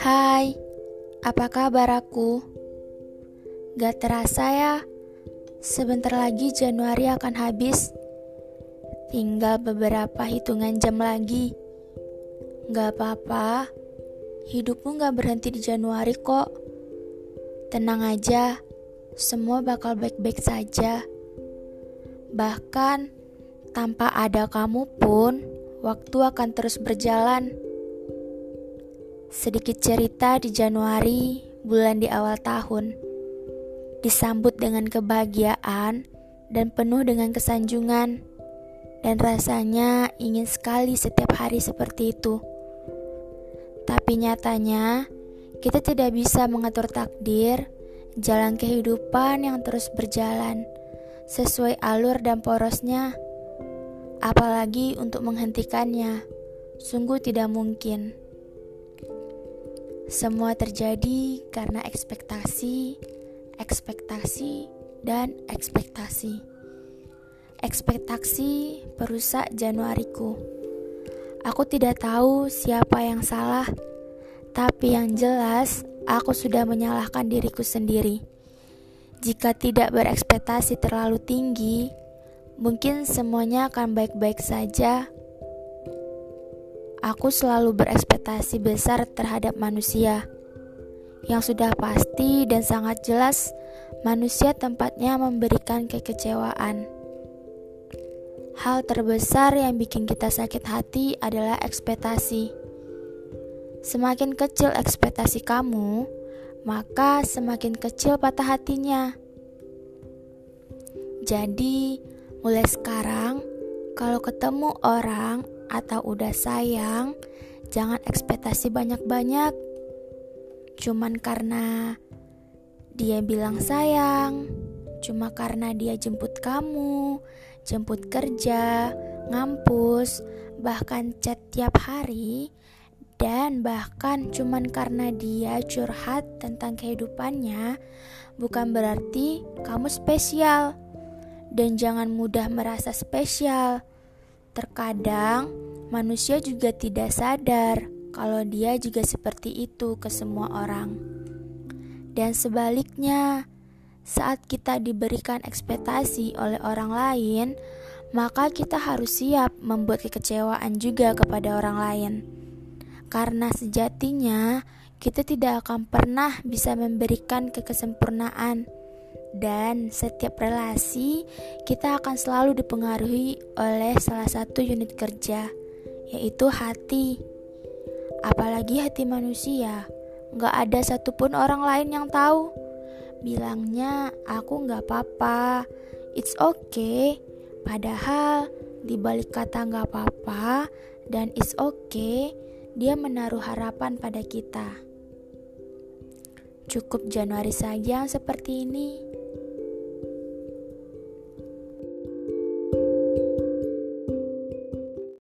Hai, apa kabar aku? Gak terasa ya, sebentar lagi Januari akan habis. Tinggal beberapa hitungan jam lagi. Gak apa-apa, hidupmu gak berhenti di Januari kok. Tenang aja, semua bakal baik-baik saja. Bahkan tanpa ada kamu pun, waktu akan terus berjalan. Sedikit cerita di Januari, bulan di awal tahun, disambut dengan kebahagiaan dan penuh dengan kesanjungan, dan rasanya ingin sekali setiap hari seperti itu. Tapi nyatanya, kita tidak bisa mengatur takdir, jalan kehidupan yang terus berjalan sesuai alur dan porosnya. Apalagi untuk menghentikannya, sungguh tidak mungkin. Semua terjadi karena ekspektasi, ekspektasi, dan ekspektasi. Ekspektasi perusak Januariku. Aku tidak tahu siapa yang salah, tapi yang jelas aku sudah menyalahkan diriku sendiri. Jika tidak berekspektasi terlalu tinggi, mungkin semuanya akan baik-baik saja. Aku selalu berekspektasi besar terhadap manusia. Yang sudah pasti dan sangat jelas, manusia tempatnya memberikan kekecewaan. Hal terbesar yang bikin kita sakit hati adalah ekspektasi. Semakin kecil ekspektasi kamu, maka semakin kecil patah hatinya. Jadi, mulai sekarang, kalau ketemu orang atau udah sayang, jangan ekspektasi banyak-banyak. Cuman karena dia bilang sayang, cuma karena dia jemput kamu, jemput kerja, ngampus, bahkan chat tiap hari, dan bahkan cuman karena dia curhat tentang kehidupannya bukan berarti kamu spesial dan jangan mudah merasa spesial. Terkadang manusia juga tidak sadar kalau dia juga seperti itu ke semua orang. Dan sebaliknya saat kita diberikan ekspektasi oleh orang lain maka kita harus siap membuat kekecewaan juga kepada orang lain. Karena sejatinya kita tidak akan pernah bisa memberikan kekesempurnaan dan setiap relasi kita akan selalu dipengaruhi oleh salah satu unit kerja yaitu hati apalagi hati manusia nggak ada satupun orang lain yang tahu bilangnya aku nggak apa-apa it's okay padahal di balik kata nggak apa-apa dan it's okay dia menaruh harapan pada kita. Cukup Januari saja seperti ini.